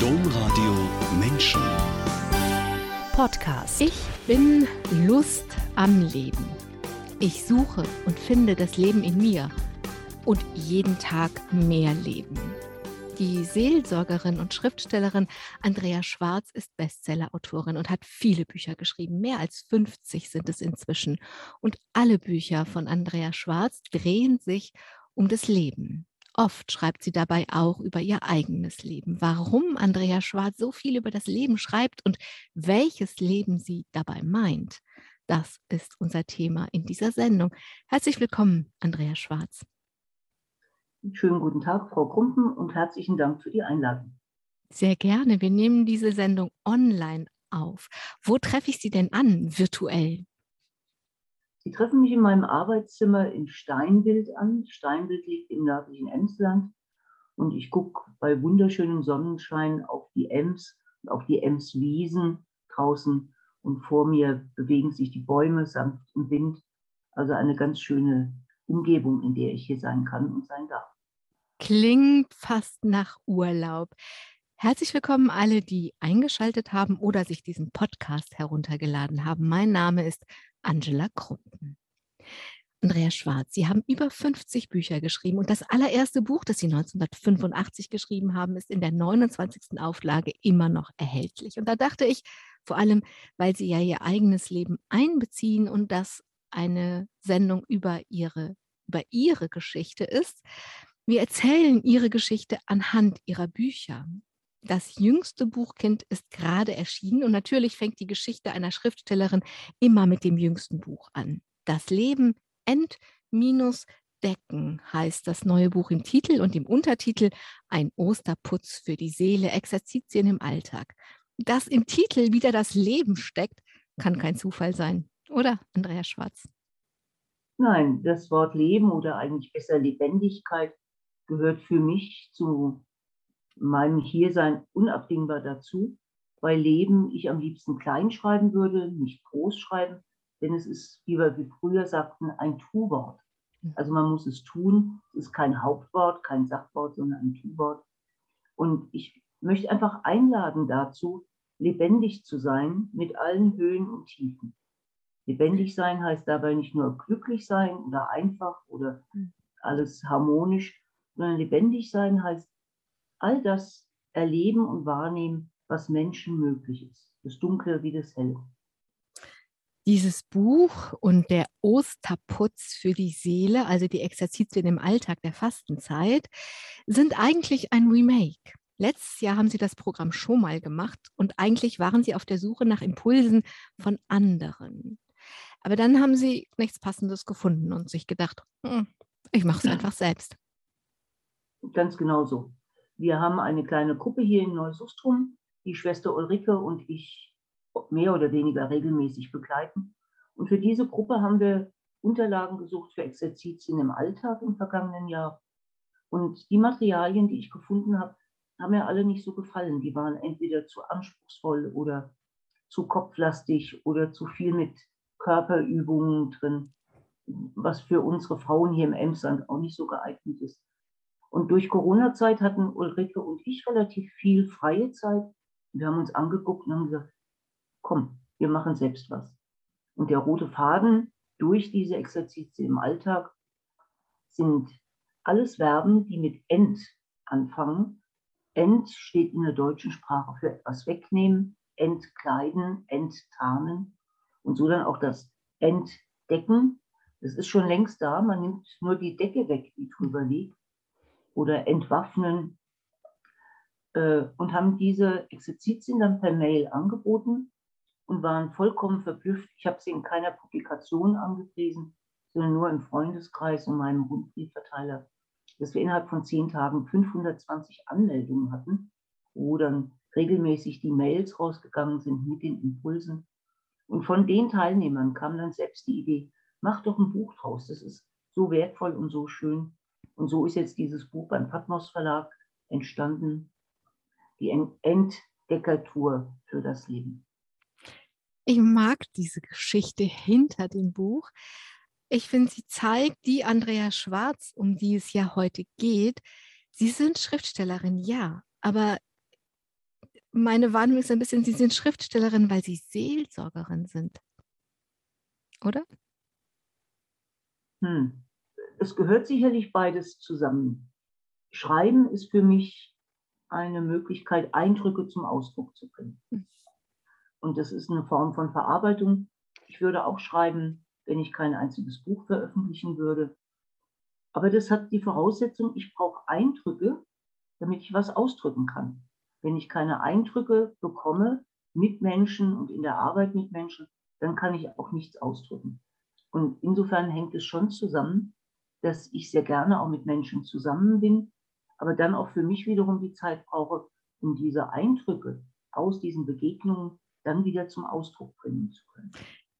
Domradio Menschen. Podcast. Ich bin Lust am Leben. Ich suche und finde das Leben in mir und jeden Tag mehr Leben. Die Seelsorgerin und Schriftstellerin Andrea Schwarz ist Bestsellerautorin und hat viele Bücher geschrieben. Mehr als 50 sind es inzwischen. Und alle Bücher von Andrea Schwarz drehen sich um das Leben. Oft schreibt sie dabei auch über ihr eigenes Leben. Warum Andrea Schwarz so viel über das Leben schreibt und welches Leben sie dabei meint, das ist unser Thema in dieser Sendung. Herzlich willkommen, Andrea Schwarz. Schönen guten Tag, Frau Krumpen, und herzlichen Dank für die Einladung. Sehr gerne. Wir nehmen diese Sendung online auf. Wo treffe ich Sie denn an, virtuell? Sie treffen mich in meinem Arbeitszimmer in Steinbild an. Steinbild liegt im nördlichen Emsland. Und ich gucke bei wunderschönem Sonnenschein auf die Ems, auf die Emswiesen draußen. Und vor mir bewegen sich die Bäume sanft im Wind. Also eine ganz schöne Umgebung, in der ich hier sein kann und sein darf. Klingt fast nach Urlaub. Herzlich willkommen alle, die eingeschaltet haben oder sich diesen Podcast heruntergeladen haben. Mein Name ist Angela Krumpen. Andrea Schwarz, Sie haben über 50 Bücher geschrieben und das allererste Buch, das Sie 1985 geschrieben haben, ist in der 29. Auflage immer noch erhältlich. Und da dachte ich, vor allem, weil Sie ja Ihr eigenes Leben einbeziehen und das eine Sendung über Ihre, über Ihre Geschichte ist, wir erzählen ihre Geschichte anhand ihrer Bücher. Das jüngste Buchkind ist gerade erschienen und natürlich fängt die Geschichte einer Schriftstellerin immer mit dem jüngsten Buch an. Das Leben end minus Decken heißt das neue Buch im Titel und im Untertitel Ein Osterputz für die Seele, Exerzitien im Alltag. Dass im Titel wieder das Leben steckt, kann kein Zufall sein, oder, Andrea Schwarz? Nein, das Wort Leben oder eigentlich besser Lebendigkeit gehört für mich zu meinem Hiersein unabdingbar dazu. Bei Leben ich am liebsten klein schreiben würde, nicht groß schreiben, denn es ist, wie wir früher sagten, ein Tu-Wort. Also man muss es tun. Es ist kein Hauptwort, kein Sachwort, sondern ein Tu-Wort. Und ich möchte einfach einladen dazu, lebendig zu sein mit allen Höhen und Tiefen. Lebendig sein heißt dabei nicht nur glücklich sein oder einfach oder alles harmonisch, sondern lebendig sein heißt all das erleben und wahrnehmen, was Menschen möglich ist. Das Dunkle wie das Helle. Dieses Buch und der Osterputz für die Seele, also die Exerzitien im Alltag der Fastenzeit, sind eigentlich ein Remake. Letztes Jahr haben Sie das Programm schon mal gemacht und eigentlich waren Sie auf der Suche nach Impulsen von anderen. Aber dann haben Sie nichts Passendes gefunden und sich gedacht, hm, ich mache es einfach selbst. Ganz genau so. Wir haben eine kleine Gruppe hier in Neusustrum, die Schwester Ulrike und ich mehr oder weniger regelmäßig begleiten. Und für diese Gruppe haben wir Unterlagen gesucht für Exerzitien im Alltag im vergangenen Jahr. Und die Materialien, die ich gefunden habe, haben mir alle nicht so gefallen. Die waren entweder zu anspruchsvoll oder zu kopflastig oder zu viel mit Körperübungen drin, was für unsere Frauen hier im Emsland auch nicht so geeignet ist. Und durch Corona-Zeit hatten Ulrike und ich relativ viel freie Zeit. Wir haben uns angeguckt und haben gesagt, komm, wir machen selbst was. Und der rote Faden durch diese Exerzitien im Alltag sind alles Verben, die mit ent anfangen. Ent steht in der deutschen Sprache für etwas wegnehmen, entkleiden, enttarnen und so dann auch das entdecken. Das ist schon längst da, man nimmt nur die Decke weg, die drüber liegt oder entwaffnen äh, und haben diese Exerzitien dann per Mail angeboten und waren vollkommen verblüfft. Ich habe sie in keiner Publikation angepriesen, sondern nur im Freundeskreis und meinem Rundbriefverteiler, dass wir innerhalb von zehn Tagen 520 Anmeldungen hatten, wo dann regelmäßig die Mails rausgegangen sind mit den Impulsen. Und von den Teilnehmern kam dann selbst die Idee, mach doch ein Buch draus, das ist so wertvoll und so schön. Und so ist jetzt dieses Buch beim Patmos Verlag entstanden, die Entdeckertour für das Leben. Ich mag diese Geschichte hinter dem Buch. Ich finde, sie zeigt die Andrea Schwarz, um die es ja heute geht. Sie sind Schriftstellerin, ja, aber meine Wahrnehmung ist ein bisschen, Sie sind Schriftstellerin, weil Sie Seelsorgerin sind. Oder? Hm. Es gehört sicherlich beides zusammen. Schreiben ist für mich eine Möglichkeit, Eindrücke zum Ausdruck zu bringen. Und das ist eine Form von Verarbeitung. Ich würde auch schreiben, wenn ich kein einziges Buch veröffentlichen würde. Aber das hat die Voraussetzung, ich brauche Eindrücke, damit ich was ausdrücken kann. Wenn ich keine Eindrücke bekomme mit Menschen und in der Arbeit mit Menschen, dann kann ich auch nichts ausdrücken. Und insofern hängt es schon zusammen, dass ich sehr gerne auch mit Menschen zusammen bin, aber dann auch für mich wiederum die Zeit brauche, um diese Eindrücke aus diesen Begegnungen dann wieder zum Ausdruck bringen zu können.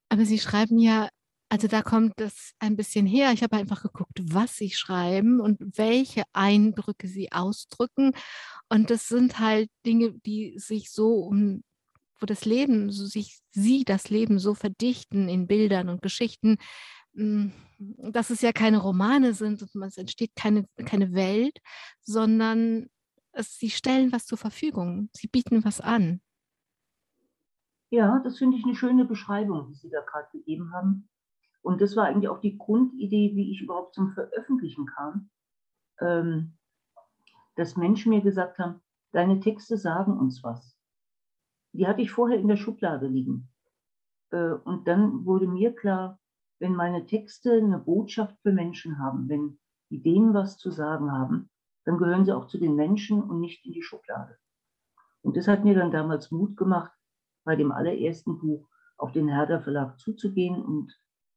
Aber Sie schreiben ja, also da kommt das ein bisschen her. Ich habe einfach geguckt, was Sie schreiben und welche Eindrücke Sie ausdrücken. Und das sind halt Dinge, die sich so um, wo das Leben, so sich Sie das Leben so verdichten in Bildern und Geschichten, dass es ja keine Romane sind und es entsteht keine, keine Welt, sondern es, Sie stellen was zur Verfügung. Sie bieten was an. Ja, das finde ich eine schöne Beschreibung, die Sie da gerade gegeben haben. Und das war eigentlich auch die Grundidee, wie ich überhaupt zum Veröffentlichen kam. Ähm, dass Menschen mir gesagt haben, deine Texte sagen uns was. Die hatte ich vorher in der Schublade liegen. Äh, und dann wurde mir klar, wenn meine Texte eine Botschaft für Menschen haben, wenn die denen was zu sagen haben, dann gehören sie auch zu den Menschen und nicht in die Schublade. Und das hat mir dann damals Mut gemacht, bei dem allerersten Buch auf den Herder Verlag zuzugehen und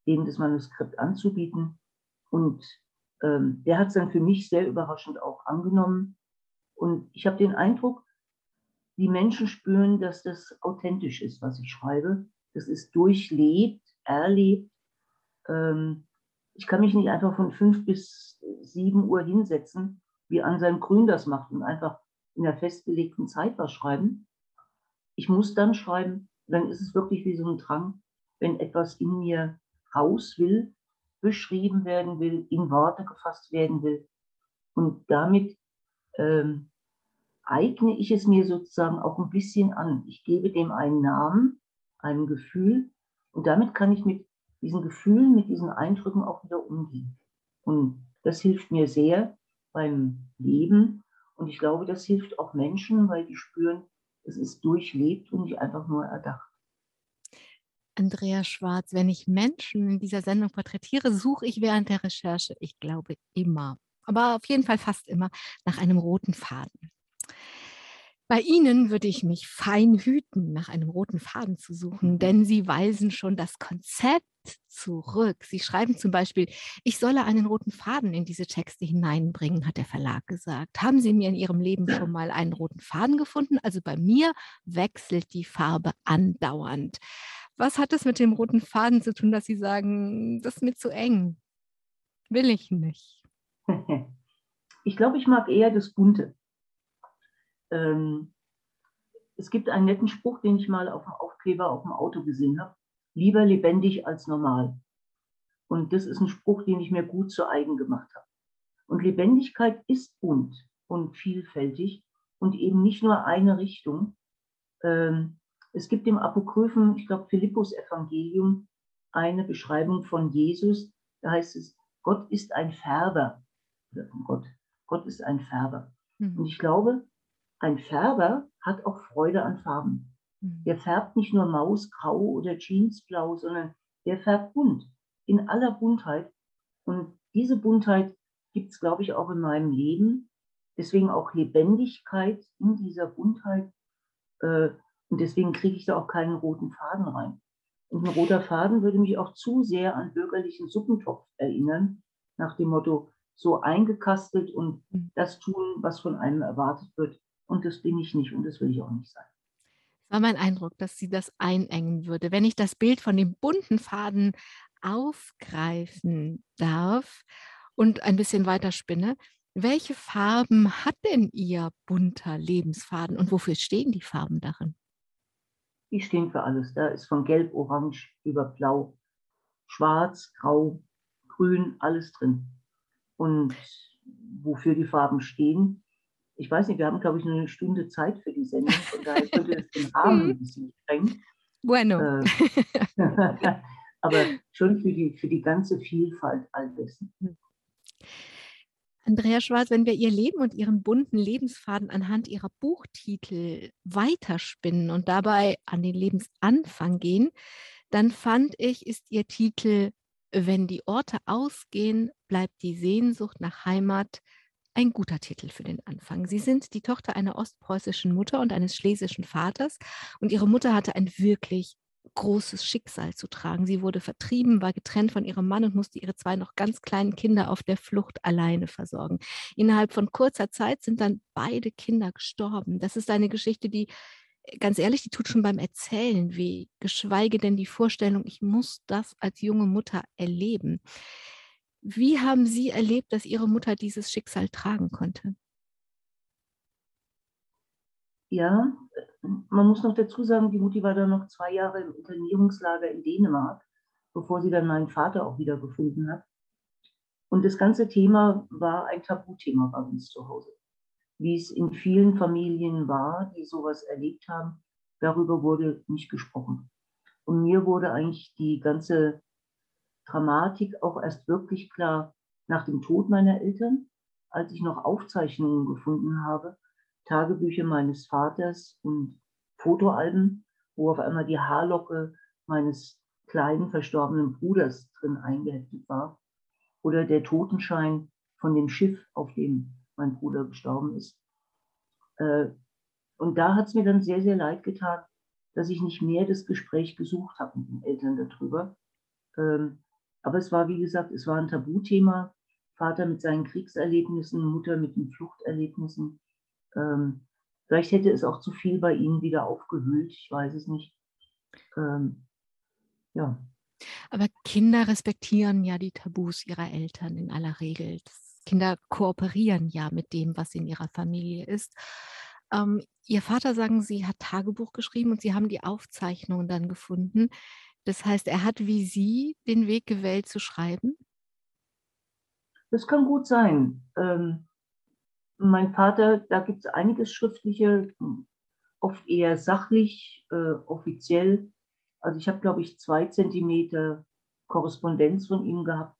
dem das Manuskript anzubieten. Und ähm, der hat es dann für mich sehr überraschend auch angenommen. Und ich habe den Eindruck, die Menschen spüren, dass das authentisch ist, was ich schreibe. Das ist durchlebt, erlebt. Ähm, ich kann mich nicht einfach von fünf bis sieben Uhr hinsetzen, wie Anselm Grün das macht und einfach in der festgelegten Zeit was schreiben, ich muss dann schreiben, dann ist es wirklich wie so ein Drang, wenn etwas in mir raus will, beschrieben werden will, in Worte gefasst werden will. Und damit ähm, eigne ich es mir sozusagen auch ein bisschen an. Ich gebe dem einen Namen, ein Gefühl und damit kann ich mit diesen Gefühlen, mit diesen Eindrücken auch wieder umgehen. Und das hilft mir sehr beim Leben und ich glaube, das hilft auch Menschen, weil die spüren, es ist durchlebt und nicht einfach nur erdacht. Andrea Schwarz, wenn ich Menschen in dieser Sendung porträtiere, suche ich während der Recherche, ich glaube immer, aber auf jeden Fall fast immer, nach einem roten Faden. Bei Ihnen würde ich mich fein hüten, nach einem roten Faden zu suchen, mhm. denn Sie weisen schon das Konzept zurück. Sie schreiben zum Beispiel, ich solle einen roten Faden in diese Texte hineinbringen, hat der Verlag gesagt. Haben Sie mir in Ihrem Leben schon mal einen roten Faden gefunden? Also bei mir wechselt die Farbe andauernd. Was hat es mit dem roten Faden zu tun, dass Sie sagen, das ist mir zu eng? Will ich nicht. Ich glaube, ich mag eher das Bunte ähm, es gibt einen netten Spruch, den ich mal auf dem Aufkleber auf dem Auto gesehen habe. Lieber lebendig als normal. Und das ist ein Spruch, den ich mir gut zu eigen gemacht habe. Und Lebendigkeit ist bunt und vielfältig und eben nicht nur eine Richtung. Ähm, es gibt im Apokryphen, ich glaube, Philippus Evangelium, eine Beschreibung von Jesus. Da heißt es, Gott ist ein Färber. Gott, Gott ist ein Färber. Mhm. Und ich glaube, ein Färber hat auch Freude an Farben. Mhm. Der färbt nicht nur Mausgrau oder Jeansblau, sondern der färbt bunt, in aller Buntheit. Und diese Buntheit gibt es, glaube ich, auch in meinem Leben. Deswegen auch Lebendigkeit in dieser Buntheit. Äh, und deswegen kriege ich da auch keinen roten Faden rein. Und ein roter Faden würde mich auch zu sehr an bürgerlichen Suppentopf erinnern, nach dem Motto, so eingekastelt und mhm. das tun, was von einem erwartet wird. Und das bin ich nicht und das will ich auch nicht sein. Es war mein Eindruck, dass sie das einengen würde. Wenn ich das Bild von dem bunten Faden aufgreifen darf und ein bisschen weiter spinne, welche Farben hat denn Ihr bunter Lebensfaden und wofür stehen die Farben darin? Die stehen für alles. Da ist von Gelb, Orange über Blau, Schwarz, Grau, Grün, alles drin. Und wofür die Farben stehen, ich weiß nicht, wir haben, glaube ich, nur eine Stunde Zeit für die Sendung, von daher könnte es den Rahmen ein bisschen sprengen. Bueno. Äh, aber schon für die, für die ganze Vielfalt all dessen. Andrea Schwarz, wenn wir ihr Leben und ihren bunten Lebensfaden anhand ihrer Buchtitel weiterspinnen und dabei an den Lebensanfang gehen, dann fand ich, ist ihr Titel Wenn die Orte ausgehen, bleibt die Sehnsucht nach Heimat ein guter Titel für den Anfang. Sie sind die Tochter einer ostpreußischen Mutter und eines schlesischen Vaters und ihre Mutter hatte ein wirklich großes Schicksal zu tragen. Sie wurde vertrieben, war getrennt von ihrem Mann und musste ihre zwei noch ganz kleinen Kinder auf der Flucht alleine versorgen. Innerhalb von kurzer Zeit sind dann beide Kinder gestorben. Das ist eine Geschichte, die ganz ehrlich, die tut schon beim Erzählen weh, geschweige denn die Vorstellung, ich muss das als junge Mutter erleben. Wie haben Sie erlebt, dass Ihre Mutter dieses Schicksal tragen konnte? Ja, man muss noch dazu sagen, die Mutti war dann noch zwei Jahre im Internierungslager in Dänemark, bevor sie dann meinen Vater auch wieder gefunden hat. Und das ganze Thema war ein Tabuthema bei uns zu Hause. Wie es in vielen Familien war, die sowas erlebt haben, darüber wurde nicht gesprochen. Und mir wurde eigentlich die ganze Dramatik auch erst wirklich klar nach dem Tod meiner Eltern, als ich noch Aufzeichnungen gefunden habe, Tagebücher meines Vaters und Fotoalben, wo auf einmal die Haarlocke meines kleinen verstorbenen Bruders drin eingeheftet war. Oder der Totenschein von dem Schiff, auf dem mein Bruder gestorben ist. Äh, und da hat es mir dann sehr, sehr leid getan, dass ich nicht mehr das Gespräch gesucht habe mit den Eltern darüber. Aber es war, wie gesagt, es war ein Tabuthema. Vater mit seinen Kriegserlebnissen, Mutter mit den Fluchterlebnissen. Ähm, vielleicht hätte es auch zu viel bei ihnen wieder aufgewühlt, ich weiß es nicht. Ähm, ja. Aber Kinder respektieren ja die Tabus ihrer Eltern in aller Regel. Kinder kooperieren ja mit dem, was in ihrer Familie ist. Ähm, ihr Vater, sagen Sie, hat Tagebuch geschrieben und Sie haben die Aufzeichnungen dann gefunden. Das heißt, er hat wie Sie den Weg gewählt zu schreiben? Das kann gut sein. Ähm, mein Vater, da gibt es einiges Schriftliche, oft eher sachlich, äh, offiziell. Also ich habe, glaube ich, zwei Zentimeter Korrespondenz von ihm gehabt,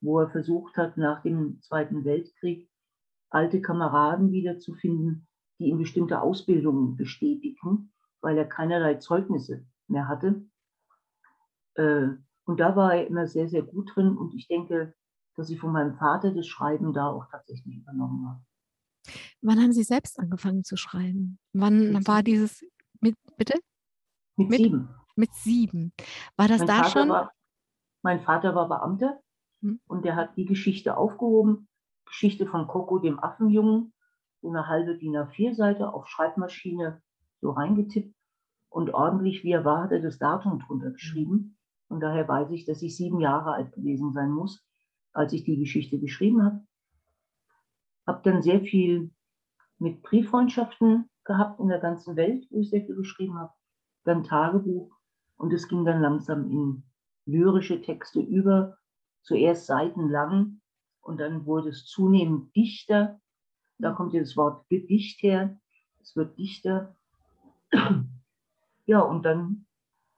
wo er versucht hat, nach dem Zweiten Weltkrieg alte Kameraden wiederzufinden, die ihm bestimmte Ausbildungen bestätigen, weil er keinerlei Zeugnisse mehr hatte. Äh, und da war er immer sehr, sehr gut drin. Und ich denke, dass ich von meinem Vater das Schreiben da auch tatsächlich übernommen habe. Wann haben Sie selbst angefangen zu schreiben? Wann mit war dieses, mit, bitte? Mit, mit, sieben. Mit sieben. War das mein da Vater schon? War, mein Vater war Beamter hm. und der hat die Geschichte aufgehoben. Geschichte von Coco, dem Affenjungen, so eine halbe DIN A4-Seite auf Schreibmaschine so reingetippt und ordentlich, wie er war, hat er das Datum drunter geschrieben. Und daher weiß ich, dass ich sieben Jahre alt gewesen sein muss, als ich die Geschichte geschrieben habe habe dann sehr viel mit Brieffreundschaften gehabt in der ganzen Welt, wo ich sehr viel geschrieben habe. Dann Tagebuch und es ging dann langsam in lyrische Texte über, zuerst seitenlang und dann wurde es zunehmend dichter. Da kommt ja das Wort Gedicht her. Es wird dichter. Ja, und dann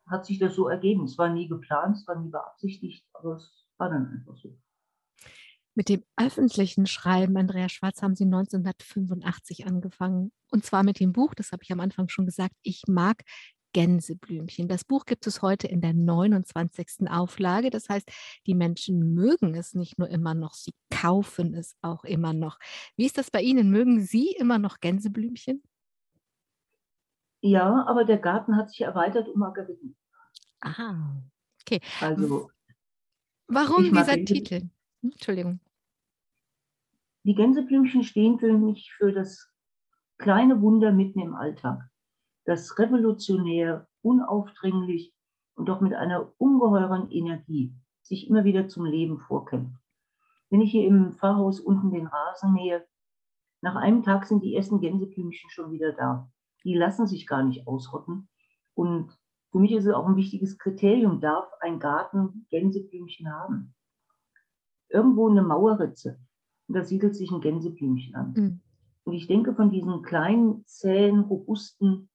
hat sich das so ergeben. Es war nie geplant, es war nie beabsichtigt, aber es war dann einfach so. Mit dem öffentlichen Schreiben, Andrea Schwarz, haben Sie 1985 angefangen. Und zwar mit dem Buch, das habe ich am Anfang schon gesagt, Ich mag Gänseblümchen. Das Buch gibt es heute in der 29. Auflage. Das heißt, die Menschen mögen es nicht nur immer noch, sie kaufen es auch immer noch. Wie ist das bei Ihnen? Mögen Sie immer noch Gänseblümchen? Ja, aber der Garten hat sich erweitert um Margariten. Ah, okay. Also, Warum dieser Titel? Entschuldigung. Die Gänseblümchen stehen für mich für das kleine Wunder mitten im Alltag, das revolutionär, unaufdringlich und doch mit einer ungeheuren Energie sich immer wieder zum Leben vorkämpft. Wenn ich hier im Pfarrhaus unten den Rasen mähe, nach einem Tag sind die ersten Gänseblümchen schon wieder da. Die lassen sich gar nicht ausrotten. Und für mich ist es auch ein wichtiges Kriterium, darf ein Garten Gänseblümchen haben irgendwo eine Mauerritze. Und da siedelt sich ein Gänseblümchen an. Mhm. Und ich denke, von diesen kleinen, zähen, robusten,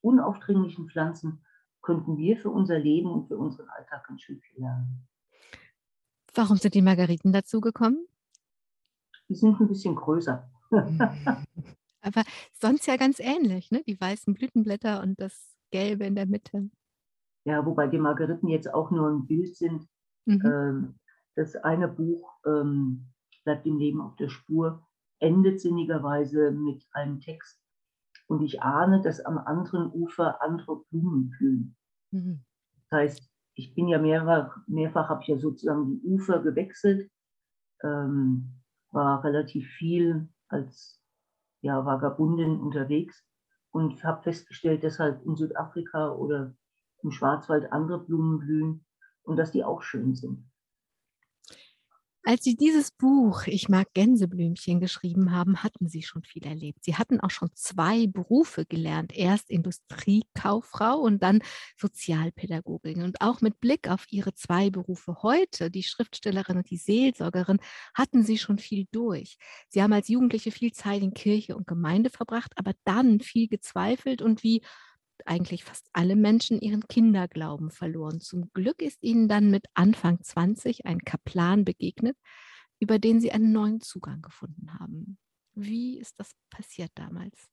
unaufdringlichen Pflanzen könnten wir für unser Leben und für unseren Alltag ganz schön viel lernen. Warum sind die Margariten dazu gekommen? Die sind ein bisschen größer. Aber sonst ja ganz ähnlich, ne? Die weißen Blütenblätter und das Gelbe in der Mitte. Ja, wobei die Margariten jetzt auch nur ein Bild sind. Mhm. Ähm, das eine Buch ähm, bleibt im Leben auf der Spur, endet sinnigerweise mit einem Text. Und ich ahne, dass am anderen Ufer andere Blumen blühen. Mhm. Das heißt, ich bin ja mehrfach, mehrfach habe ich ja sozusagen die Ufer gewechselt, ähm, war relativ viel als ja, Vagabundin unterwegs und habe festgestellt, dass halt in Südafrika oder im Schwarzwald andere Blumen blühen und dass die auch schön sind. Als Sie dieses Buch Ich mag Gänseblümchen geschrieben haben, hatten Sie schon viel erlebt. Sie hatten auch schon zwei Berufe gelernt. Erst Industriekauffrau und dann Sozialpädagogin. Und auch mit Blick auf Ihre zwei Berufe heute, die Schriftstellerin und die Seelsorgerin, hatten Sie schon viel durch. Sie haben als Jugendliche viel Zeit in Kirche und Gemeinde verbracht, aber dann viel gezweifelt und wie eigentlich fast alle Menschen ihren Kinderglauben verloren. Zum Glück ist ihnen dann mit Anfang 20 ein Kaplan begegnet, über den sie einen neuen Zugang gefunden haben. Wie ist das passiert damals?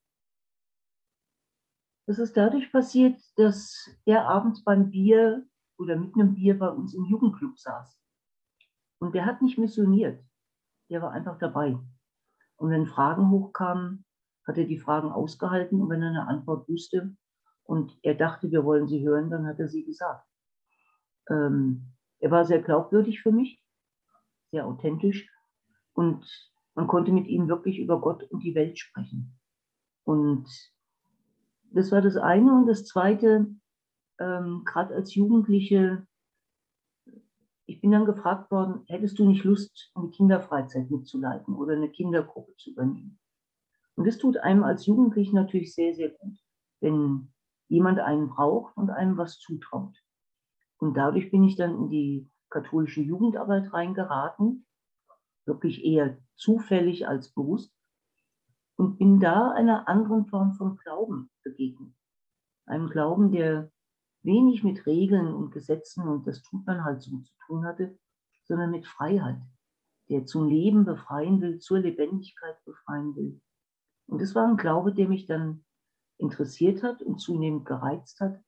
Das ist dadurch passiert, dass er abends beim Bier oder mit einem Bier bei uns im Jugendclub saß. Und der hat nicht missioniert, der war einfach dabei. Und wenn Fragen hochkamen, hat er die Fragen ausgehalten und wenn er eine Antwort wusste, und er dachte, wir wollen sie hören, dann hat er sie gesagt. Ähm, er war sehr glaubwürdig für mich, sehr authentisch und man konnte mit ihm wirklich über Gott und die Welt sprechen. Und das war das eine. Und das zweite, ähm, gerade als Jugendliche, ich bin dann gefragt worden, hättest du nicht Lust, eine Kinderfreizeit mitzuleiten oder eine Kindergruppe zu übernehmen? Und das tut einem als Jugendlichen natürlich sehr, sehr gut, wenn jemand einen braucht und einem was zutraut. Und dadurch bin ich dann in die katholische Jugendarbeit reingeraten, wirklich eher zufällig als bewusst, und bin da einer anderen Form von Glauben begegnet. Einem Glauben, der wenig mit Regeln und Gesetzen, und das tut man halt so, zu tun hatte, sondern mit Freiheit, der zum Leben befreien will, zur Lebendigkeit befreien will. Und das war ein Glaube, der mich dann interessiert hat und zunehmend gereizt hat.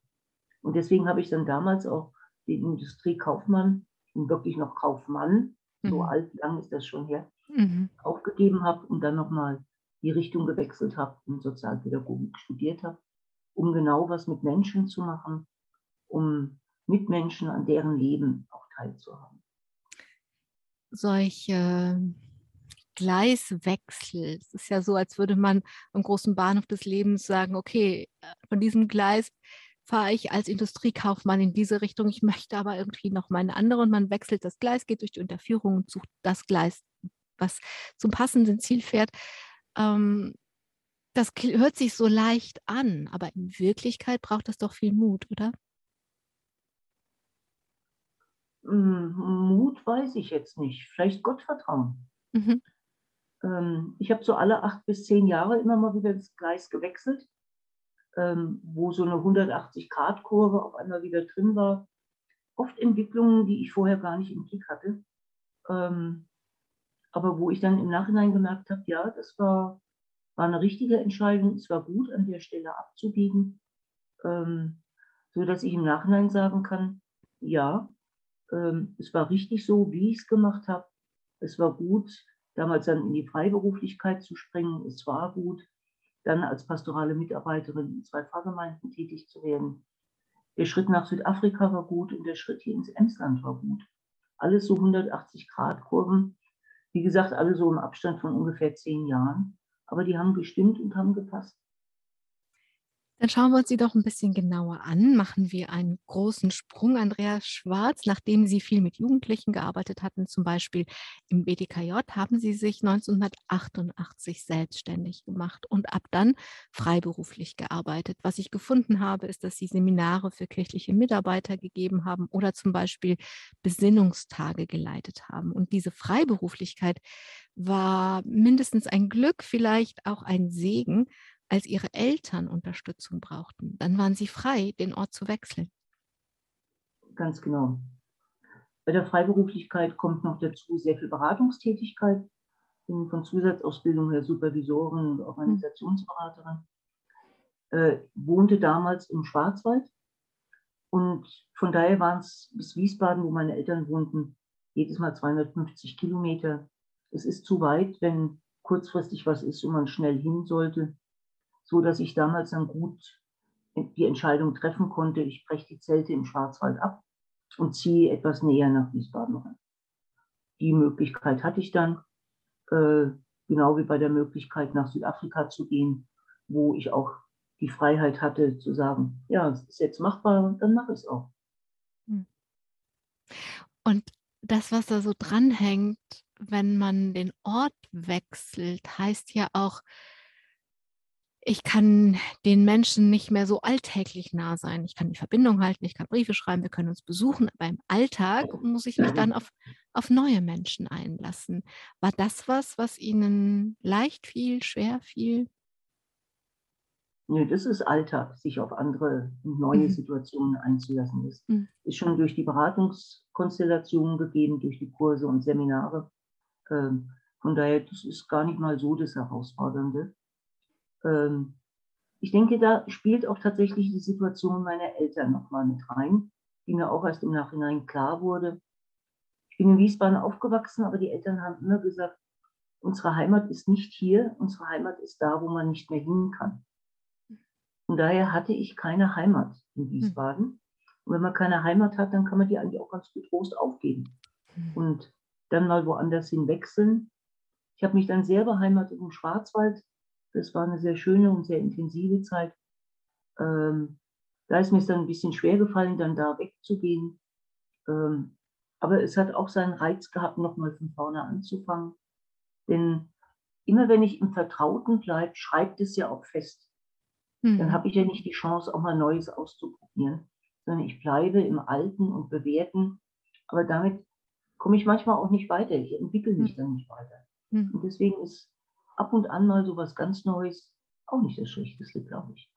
Und deswegen habe ich dann damals auch den Industriekaufmann, und wirklich noch Kaufmann, mhm. so alt, lang ist das schon her, mhm. aufgegeben habe und dann nochmal die Richtung gewechselt habe und Sozialpädagogik studiert habe, um genau was mit Menschen zu machen, um mit Menschen an deren Leben auch teilzuhaben. Solche Gleiswechsel. Es ist ja so, als würde man am großen Bahnhof des Lebens sagen, okay, äh, von diesem Gleis fahre ich als Industriekaufmann in diese Richtung, ich möchte aber irgendwie noch meine andere und man wechselt das Gleis, geht durch die Unterführung und sucht das Gleis, was zum passenden Ziel fährt. Ähm, das hört sich so leicht an, aber in Wirklichkeit braucht das doch viel Mut, oder? Hm, Mut weiß ich jetzt nicht. Vielleicht Gottvertrauen. Mhm. Ähm, ich habe so alle acht bis zehn Jahre immer mal wieder das Gleis gewechselt, ähm, wo so eine 180-Grad-Kurve auf einmal wieder drin war. Oft Entwicklungen, die ich vorher gar nicht im Blick hatte. Ähm, aber wo ich dann im Nachhinein gemerkt habe, ja, das war, war eine richtige Entscheidung. Es war gut, an der Stelle abzubiegen, so dass ich im Nachhinein sagen kann, ja, es war richtig so, wie ich es gemacht habe. Es war gut, damals dann in die Freiberuflichkeit zu springen. Es war gut, dann als pastorale Mitarbeiterin in zwei Pfarrgemeinden tätig zu werden. Der Schritt nach Südafrika war gut und der Schritt hier ins Emsland war gut. Alles so 180 Grad Kurven. Wie gesagt, alle so im Abstand von ungefähr zehn Jahren. Aber die haben gestimmt und haben gepasst. Dann schauen wir uns sie doch ein bisschen genauer an. Machen wir einen großen Sprung. Andreas Schwarz, nachdem Sie viel mit Jugendlichen gearbeitet hatten, zum Beispiel im BDKJ, haben Sie sich 1988 selbstständig gemacht und ab dann freiberuflich gearbeitet. Was ich gefunden habe, ist, dass Sie Seminare für kirchliche Mitarbeiter gegeben haben oder zum Beispiel Besinnungstage geleitet haben. Und diese Freiberuflichkeit war mindestens ein Glück, vielleicht auch ein Segen, als ihre Eltern Unterstützung brauchten. Dann waren sie frei, den Ort zu wechseln. Ganz genau. Bei der Freiberuflichkeit kommt noch dazu sehr viel Beratungstätigkeit. Ich bin von Zusatzausbildung her Supervisorin und Organisationsberaterin. Äh, wohnte damals im Schwarzwald und von daher waren es bis Wiesbaden, wo meine Eltern wohnten, jedes Mal 250 Kilometer. Es ist zu weit, wenn kurzfristig was ist und man schnell hin sollte so dass ich damals dann gut die Entscheidung treffen konnte, ich breche die Zelte im Schwarzwald ab und ziehe etwas näher nach Wiesbaden rein. Die Möglichkeit hatte ich dann, äh, genau wie bei der Möglichkeit nach Südafrika zu gehen, wo ich auch die Freiheit hatte zu sagen, ja, es ist jetzt machbar dann mache ich es auch. Hm. Und das, was da so dranhängt, wenn man den Ort wechselt, heißt ja auch, ich kann den Menschen nicht mehr so alltäglich nah sein. Ich kann die Verbindung halten, ich kann Briefe schreiben, wir können uns besuchen, aber im Alltag muss ich mich dann auf, auf neue Menschen einlassen. War das was, was Ihnen leicht fiel, schwer fiel? Nee, das ist Alltag, sich auf andere neue mhm. Situationen einzulassen. Das mhm. ist schon durch die Beratungskonstellationen gegeben, durch die Kurse und Seminare. Ähm, von daher, das ist gar nicht mal so das Herausfordernde ähm, ich denke, da spielt auch tatsächlich die Situation meiner Eltern nochmal mit rein, die mir auch erst im Nachhinein klar wurde. Ich bin in Wiesbaden aufgewachsen, aber die Eltern haben immer gesagt, unsere Heimat ist nicht hier, unsere Heimat ist da, wo man nicht mehr hin kann. Und daher hatte ich keine Heimat in hm. Wiesbaden. Und wenn man keine Heimat hat, dann kann man die eigentlich auch ganz getrost aufgeben hm. und dann mal woanders hin wechseln. Ich habe mich dann sehr beheimatet im Schwarzwald, das war eine sehr schöne und sehr intensive Zeit. Ähm, da ist mir es dann ein bisschen schwer gefallen, dann da wegzugehen. Ähm, aber es hat auch seinen Reiz gehabt, nochmal von vorne anzufangen. Denn immer wenn ich im Vertrauten bleibe, schreibt es ja auch fest. Mhm. Dann habe ich ja nicht die Chance, auch mal Neues auszuprobieren, sondern ich bleibe im Alten und Bewährten. Aber damit komme ich manchmal auch nicht weiter. Ich entwickle mich mhm. dann nicht weiter. Mhm. Und deswegen ist ab und an mal so was ganz Neues auch nicht das Schlechteste, glaube ich.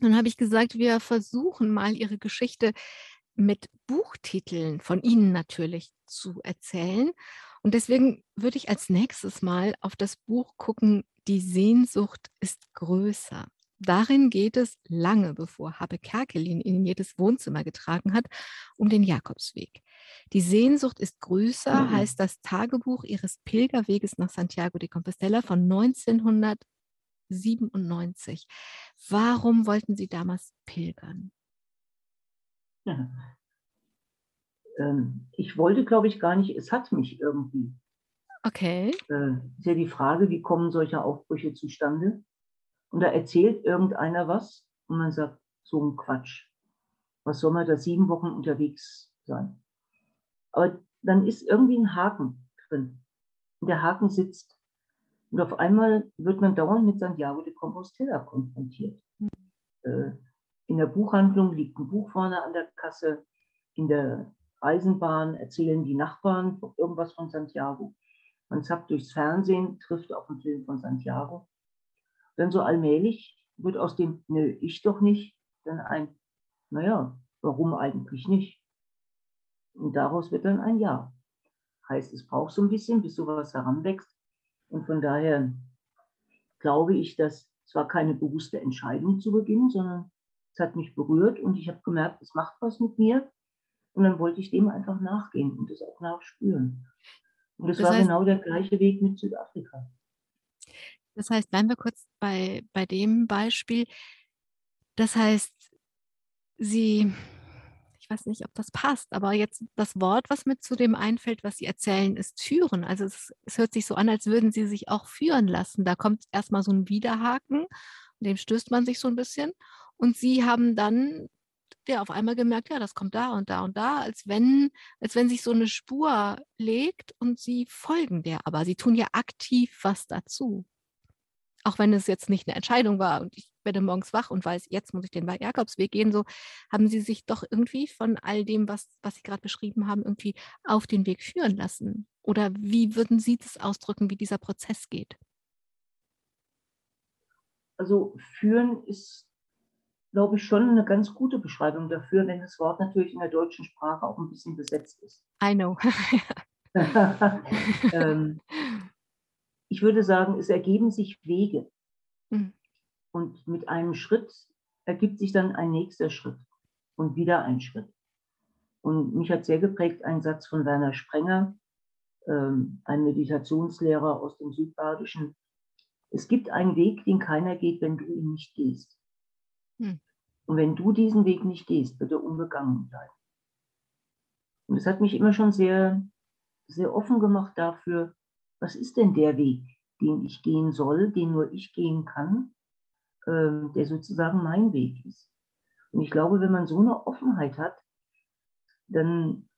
Dann habe ich gesagt, wir versuchen mal Ihre Geschichte mit Buchtiteln von Ihnen natürlich zu erzählen. Und deswegen würde ich als nächstes mal auf das Buch gucken, Die Sehnsucht ist größer. Darin geht es lange bevor Habe Kerkelin ihn in jedes Wohnzimmer getragen hat, um den Jakobsweg. Die Sehnsucht ist größer, mhm. heißt das Tagebuch ihres Pilgerweges nach Santiago de Compostela von 1997. Warum wollten Sie damals pilgern? Ja. Ähm, ich wollte, glaube ich, gar nicht, es hat mich irgendwie. Okay. Äh, ist ja die Frage, wie kommen solche Aufbrüche zustande? Und da erzählt irgendeiner was und man sagt, so ein Quatsch. Was soll man da sieben Wochen unterwegs sein? Aber dann ist irgendwie ein Haken drin. Und der Haken sitzt. Und auf einmal wird man dauernd mit Santiago de Compostela konfrontiert. Mhm. in der Buchhandlung liegt ein Buch vorne an der Kasse. In der Eisenbahn erzählen die Nachbarn irgendwas von Santiago. Man zappt durchs Fernsehen, trifft auf einen Film von Santiago. Dann so allmählich wird aus dem, nö, ich doch nicht, dann ein, naja, warum eigentlich nicht? Und daraus wird dann ein Ja. Heißt, es braucht so ein bisschen, bis sowas heranwächst. Und von daher glaube ich, dass zwar keine bewusste Entscheidung zu Beginn, sondern es hat mich berührt und ich habe gemerkt, es macht was mit mir. Und dann wollte ich dem einfach nachgehen und es auch nachspüren. Und das, das war genau der gleiche Weg mit Südafrika. Das heißt, bleiben wir kurz bei, bei dem Beispiel. Das heißt, Sie, ich weiß nicht, ob das passt, aber jetzt das Wort, was mit zu dem einfällt, was Sie erzählen, ist führen. Also es, es hört sich so an, als würden Sie sich auch führen lassen. Da kommt erstmal so ein Widerhaken dem stößt man sich so ein bisschen. Und sie haben dann ja auf einmal gemerkt, ja, das kommt da und da und da, als wenn, als wenn sich so eine Spur legt und sie folgen der, aber sie tun ja aktiv was dazu. Auch wenn es jetzt nicht eine Entscheidung war und ich werde morgens wach und weiß, jetzt muss ich den Jakobsweg gehen, so haben sie sich doch irgendwie von all dem, was, was Sie gerade beschrieben haben, irgendwie auf den Weg führen lassen. Oder wie würden Sie das ausdrücken, wie dieser Prozess geht? Also führen ist glaube ich, schon eine ganz gute Beschreibung dafür, wenn das Wort natürlich in der deutschen Sprache auch ein bisschen besetzt ist. I know. ähm, ich würde sagen, es ergeben sich Wege. Mhm. Und mit einem Schritt ergibt sich dann ein nächster Schritt und wieder ein Schritt. Und mich hat sehr geprägt ein Satz von Werner Sprenger, ähm, ein Meditationslehrer aus dem Südbadischen. Es gibt einen Weg, den keiner geht, wenn du ihn nicht gehst. Hm. Und wenn du diesen Weg nicht gehst, wird er unbegangen bleiben. Und es hat mich immer schon sehr, sehr offen gemacht dafür, was ist denn der Weg, den ich gehen soll, den nur ich gehen kann, äh, der sozusagen mein Weg ist. Und ich glaube, wenn man so eine Offenheit hat, dann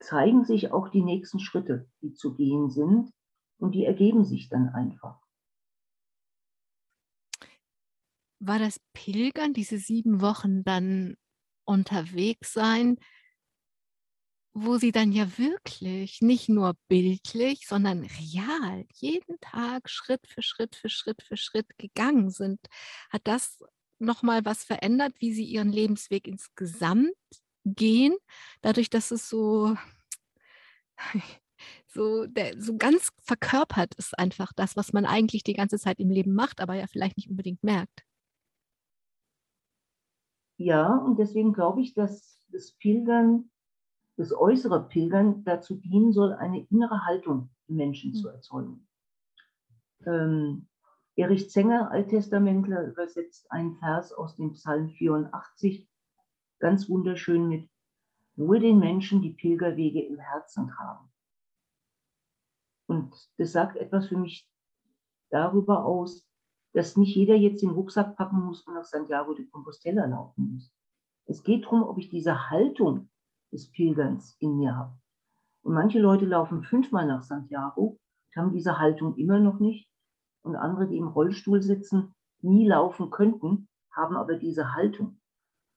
zeigen sich auch die nächsten Schritte, die zu gehen sind, und die ergeben sich dann einfach. war das Pilgern, diese sieben Wochen dann unterwegs sein, wo sie dann ja wirklich nicht nur bildlich, sondern real jeden Tag Schritt für Schritt für Schritt für Schritt gegangen sind. Hat das nochmal was verändert, wie sie ihren Lebensweg insgesamt gehen, dadurch, dass es so, so, der, so ganz verkörpert ist einfach das, was man eigentlich die ganze Zeit im Leben macht, aber ja vielleicht nicht unbedingt merkt. Ja, und deswegen glaube ich, dass das Pilgern, das äußere Pilgern dazu dienen soll, eine innere Haltung im Menschen zu hm. erzeugen. Ähm, Erich Zenger, Alttestamentler, übersetzt einen Vers aus dem Psalm 84, ganz wunderschön mit, wohl den Menschen, die Pilgerwege im Herzen tragen. Und das sagt etwas für mich darüber aus, dass nicht jeder jetzt den Rucksack packen muss und nach Santiago de Compostela laufen muss. Es geht darum, ob ich diese Haltung des Pilgerns in mir habe. Und manche Leute laufen fünfmal nach Santiago und haben diese Haltung immer noch nicht. Und andere, die im Rollstuhl sitzen, nie laufen könnten, haben aber diese Haltung,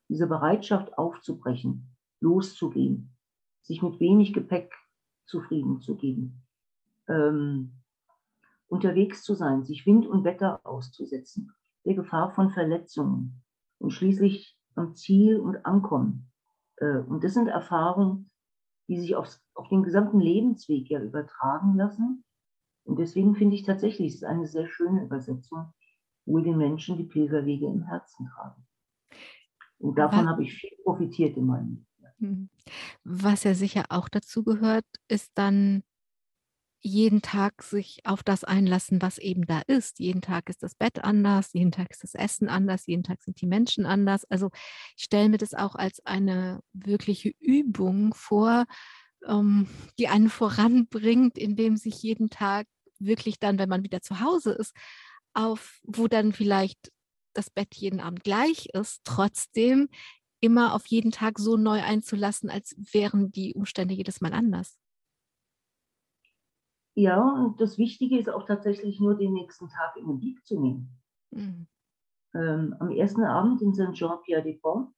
diese Bereitschaft aufzubrechen, loszugehen, sich mit wenig Gepäck zufrieden zu geben. Ähm, unterwegs zu sein, sich Wind und Wetter auszusetzen, der Gefahr von Verletzungen und schließlich am Ziel und Ankommen. Äh, und das sind Erfahrungen, die sich aufs, auf den gesamten Lebensweg ja übertragen lassen. Und deswegen finde ich tatsächlich, es ist eine sehr schöne Übersetzung, wohl den Menschen die Pilgerwege im Herzen tragen. Und davon habe ich viel profitiert in meinem Leben. Hm. Was ja sicher auch dazu gehört, ist dann jeden Tag sich auf das einlassen, was eben da ist. Jeden Tag ist das Bett anders, jeden Tag ist das Essen anders, jeden Tag sind die Menschen anders. Also ich stelle mir das auch als eine wirkliche Übung vor, ähm, die einen voranbringt, indem sich jeden Tag wirklich dann, wenn man wieder zu Hause ist, auf, wo dann vielleicht das Bett jeden Abend gleich ist, trotzdem immer auf jeden Tag so neu einzulassen, als wären die Umstände jedes Mal anders. Ja, und das Wichtige ist auch tatsächlich nur den nächsten Tag in den Blick zu nehmen. Mhm. Ähm, am ersten Abend in Saint-Jean-Pierre-des-Ponts,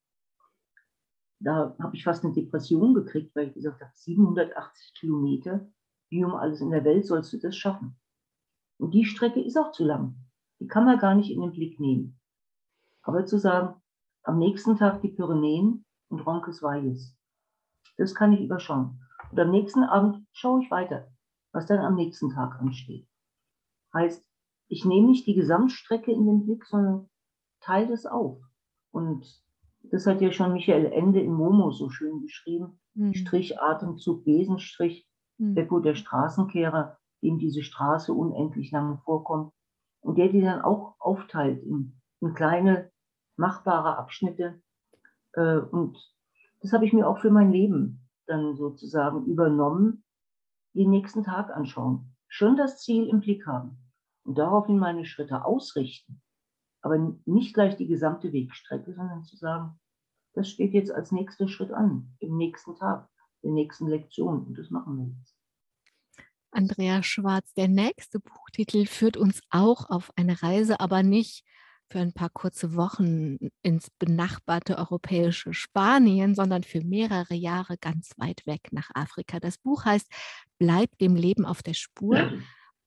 da habe ich fast eine Depression gekriegt, weil ich gesagt habe, 780 Kilometer, wie um alles in der Welt sollst du das schaffen? Und die Strecke ist auch zu lang. Die kann man gar nicht in den Blick nehmen. Aber zu sagen, am nächsten Tag die Pyrenäen und Roncesvalles, das kann ich überschauen. Und am nächsten Abend schaue ich weiter was dann am nächsten Tag ansteht. Heißt, ich nehme nicht die Gesamtstrecke in den Blick, sondern teile das auf. Und das hat ja schon Michael Ende in Momo so schön beschrieben. Mhm. Strich, Atemzug, Besenstrich, mhm. Beppo der Straßenkehrer, dem diese Straße unendlich lange vorkommt. Und der die dann auch aufteilt in, in kleine, machbare Abschnitte. Äh, und das habe ich mir auch für mein Leben dann sozusagen übernommen, den nächsten Tag anschauen, schon das Ziel im Blick haben und daraufhin meine Schritte ausrichten, Aber nicht gleich die gesamte Wegstrecke, sondern zu sagen, das steht jetzt als nächster Schritt an, im nächsten Tag, der nächsten Lektion. Und das machen wir jetzt. Andrea Schwarz, der nächste Buchtitel führt uns auch auf eine Reise, aber nicht für ein paar kurze Wochen ins benachbarte europäische Spanien, sondern für mehrere Jahre ganz weit weg nach Afrika. Das Buch heißt Bleib dem Leben auf der Spur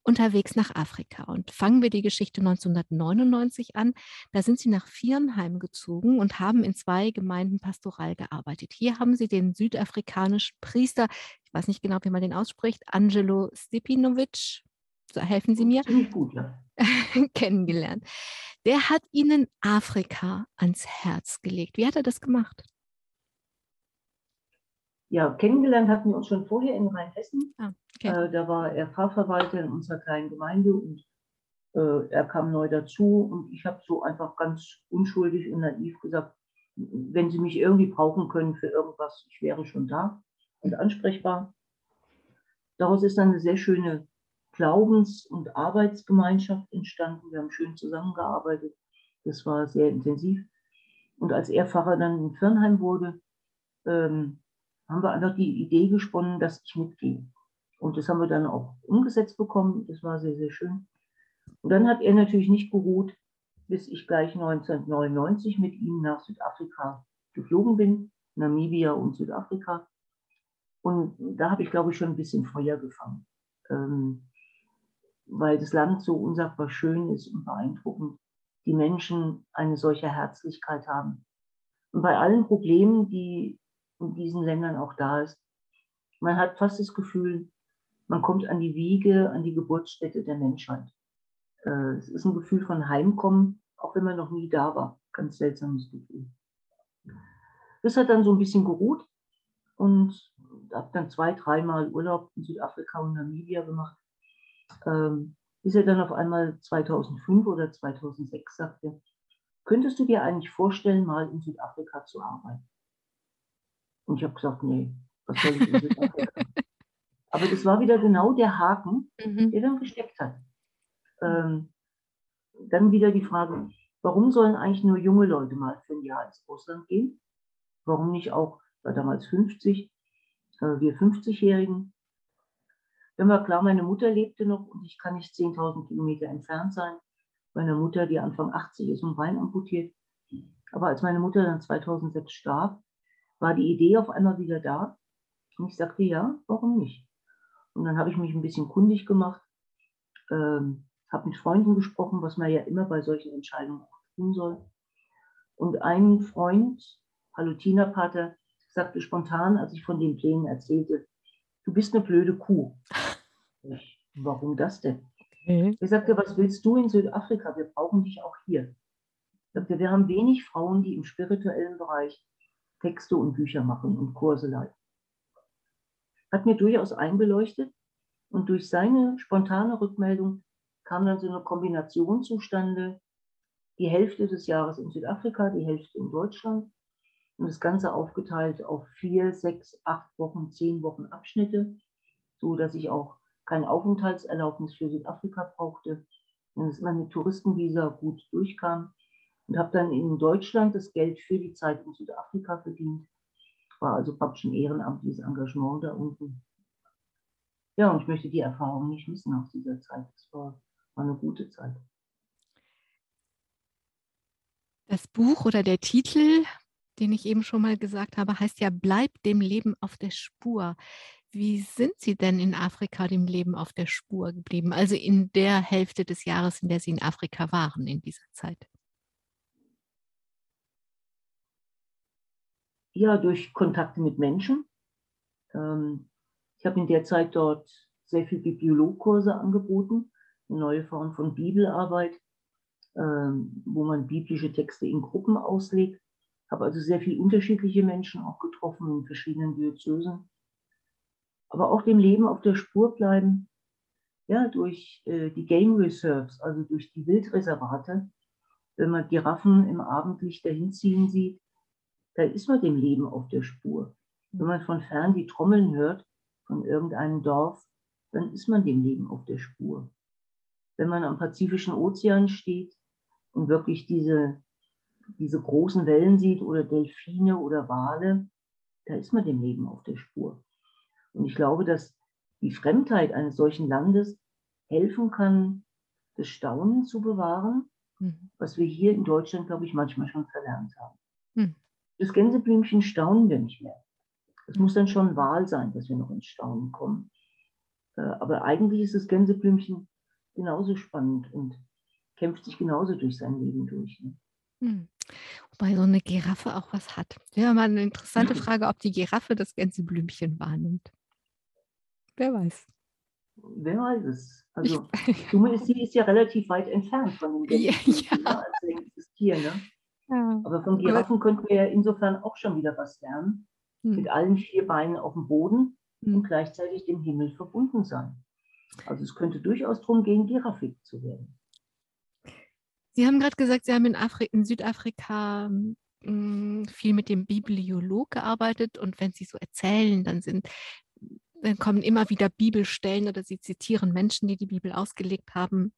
unterwegs nach Afrika. Und fangen wir die Geschichte 1999 an. Da sind Sie nach Viernheim gezogen und haben in zwei Gemeinden pastoral gearbeitet. Hier haben Sie den südafrikanischen Priester, ich weiß nicht genau, wie man den ausspricht, Angelo Stepinovic, so helfen Sie mir, gut, ja. kennengelernt. Der hat Ihnen Afrika ans Herz gelegt. Wie hat er das gemacht? Ja, kennengelernt hatten wir uns schon vorher in Rheinhessen. Ah, okay. Äh, da war er Pfarrverwalter in unserer kleinen Gemeinde und äh, er kam neu dazu und ich habe so einfach ganz unschuldig und naiv gesagt, wenn Sie mich irgendwie brauchen können für irgendwas, ich wäre schon da und ansprechbar. Daraus ist dann eine sehr schöne Glaubens- und Arbeitsgemeinschaft entstanden. Wir haben schön zusammengearbeitet. Das war sehr intensiv. Und als er Pfarrer dann in Firnheim wurde, ähm, haben wir einfach die Idee gesponnen, dass ich mitgehe. Und das haben wir dann auch umgesetzt bekommen. Das war sehr, sehr schön. Und dann hat er natürlich nicht geruht, bis ich gleich 1999 mit ihm nach Südafrika geflogen bin, Namibia und Südafrika. Und da habe ich, glaube ich, schon ein bisschen Feuer gefangen, ähm, weil das Land so unsagbar schön ist und beeindruckend. Die Menschen eine solche Herzlichkeit haben. Und bei allen Problemen, die in diesen Ländern auch da ist. Man hat fast das Gefühl, man kommt an die Wiege, an die Geburtsstätte der Menschheit. Äh, es ist ein Gefühl von Heimkommen, auch wenn man noch nie da war. Ganz seltsames Gefühl. Das hat dann so ein bisschen geruht und habe dann zwei, dreimal Urlaub in Südafrika und Namibia gemacht, ähm, bis er dann auf einmal 2005 oder 2006 sagte, könntest du dir eigentlich vorstellen, mal in Südafrika zu arbeiten? Und ich habe gesagt, nee, was soll ich in Südafrika? Aber das war wieder genau der Haken, mhm. der dann gesteckt hat. Ähm, dann wieder die Frage, warum sollen eigentlich nur junge Leute mal für ein Jahr ins Ausland gehen? Warum nicht auch, war damals 50, äh, wir 50-Jährigen? Dann war klar, meine Mutter lebte noch und ich kann nicht 10.000 Kilometer entfernt sein. Meine Mutter, die Anfang 80 ist und Bein amputiert. Aber als meine Mutter dann 2006 starb, war die Idee auf einmal wieder da. Und ich sagte, ja, warum nicht? Und dann habe ich mich ein bisschen kundig gemacht, ähm, habe mit Freunden gesprochen, was man ja immer bei solchen Entscheidungen tun soll. Und ein Freund, Pater, sagte spontan, als ich von den Plänen erzählte, du bist eine blöde Kuh. Ich, warum das denn? Mhm. Er sagte, was willst du in Südafrika? Wir brauchen dich auch hier. Er sagte, wir haben wenig Frauen, die im spirituellen Bereich Texte und Bücher machen und Kurse leiten. Hat mir durchaus eingeleuchtet und durch seine spontane Rückmeldung kam dann so eine Kombination zustande, die Hälfte des Jahres in Südafrika, die Hälfte in Deutschland und das Ganze aufgeteilt auf vier, sechs, acht Wochen, zehn Wochen Abschnitte, so dass ich auch kein Aufenthaltserlaubnis für Südafrika brauchte und dass meine Touristenvisa gut durchkam und habe dann in Deutschland das Geld für die Zeit in Südafrika verdient. War also praktisch ein ehrenamtliches Engagement da unten. Ja, und ich möchte die Erfahrung nicht missen aus dieser Zeit. Es war, war eine gute Zeit. Das Buch oder der Titel, den ich eben schon mal gesagt habe, heißt ja Bleib dem Leben auf der Spur. Wie sind Sie denn in Afrika dem Leben auf der Spur geblieben? Also in der Hälfte des Jahres, in der Sie in Afrika waren in dieser Zeit? Ja, durch Kontakte mit Menschen. Ähm, ich habe in der Zeit dort sehr viele Bibliologkurse angeboten, eine neue Form von Bibelarbeit, ähm, wo man biblische Texte in Gruppen auslegt. Habe also sehr viele unterschiedliche Menschen auch getroffen in verschiedenen Diözesen. Aber auch dem Leben auf der Spur bleiben, ja, durch äh, die Game Reserves, also durch die Wildreservate. Wenn man Giraffen im Abendlicht dahinziehen sieht, da ist man dem Leben auf der Spur. Wenn man von fern die Trommeln hört von irgendeinem Dorf, dann ist man dem Leben auf der Spur. Wenn man am Pazifischen Ozean steht und wirklich diese, diese großen Wellen sieht oder Delfine oder Wale, da ist man dem Leben auf der Spur. Und ich glaube, dass die Fremdheit eines solchen Landes helfen kann, das Staunen zu bewahren, mhm. was wir hier in Deutschland, glaube ich, manchmal schon verlernt haben. Mhm. Das Gänseblümchen staunen wir nicht mehr. Es muss dann schon Wahl sein, dass wir noch ins Staunen kommen. Äh, aber eigentlich ist das Gänseblümchen genauso spannend und kämpft sich genauso durch sein Leben durch. Ne? Hm. Wobei so eine Giraffe auch was hat. Ja, mal eine interessante Frage, ob die Giraffe das Gänseblümchen wahrnimmt. Wer weiß. Wer weiß es. Also, ist, sie ist ja relativ weit entfernt von dem Gänseblümchen ja, ja. als Tier. Ne? Ja. Aber von Giraffen Aber, könnten wir ja insofern auch schon wieder was lernen. Hm. Mit allen vier Beinen auf dem Boden hm. und gleichzeitig dem Himmel verbunden sein. Also es könnte durchaus darum gehen, giraffig zu werden. Sie haben gerade gesagt, Sie haben in, Afri in Südafrika mh, hm, viel mit dem Bibliolog gearbeitet und wenn Sie so erzählen, dann sind dann kommen immer wieder Bibelstellen oder Sie zitieren Menschen, die die Bibel ausgelegt haben.